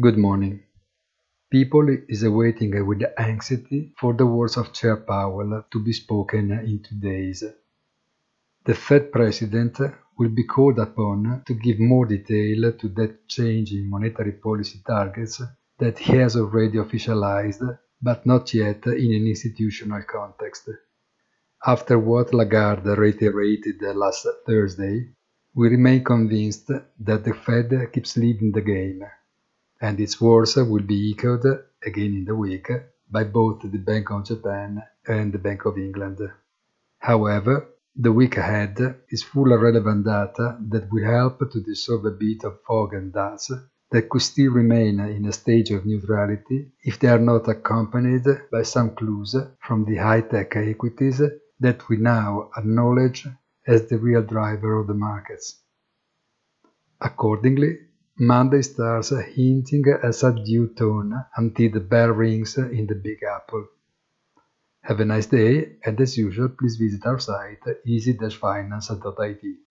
Good morning. People is awaiting with anxiety for the words of Chair Powell to be spoken in two days. The Fed president will be called upon to give more detail to that change in monetary policy targets that he has already officialized, but not yet in an institutional context. After what Lagarde reiterated last Thursday, we remain convinced that the Fed keeps leading the game and its words will be echoed again in the week by both the Bank of Japan and the Bank of England. However, the week ahead is full of relevant data that will help to dissolve a bit of fog and dust that could still remain in a stage of neutrality if they are not accompanied by some clues from the high-tech equities that we now acknowledge as the real driver of the markets. Accordingly, Monday starts hinting a subdued tone until the bell rings in the Big Apple. Have a nice day, and as usual, please visit our site easy-finance.it.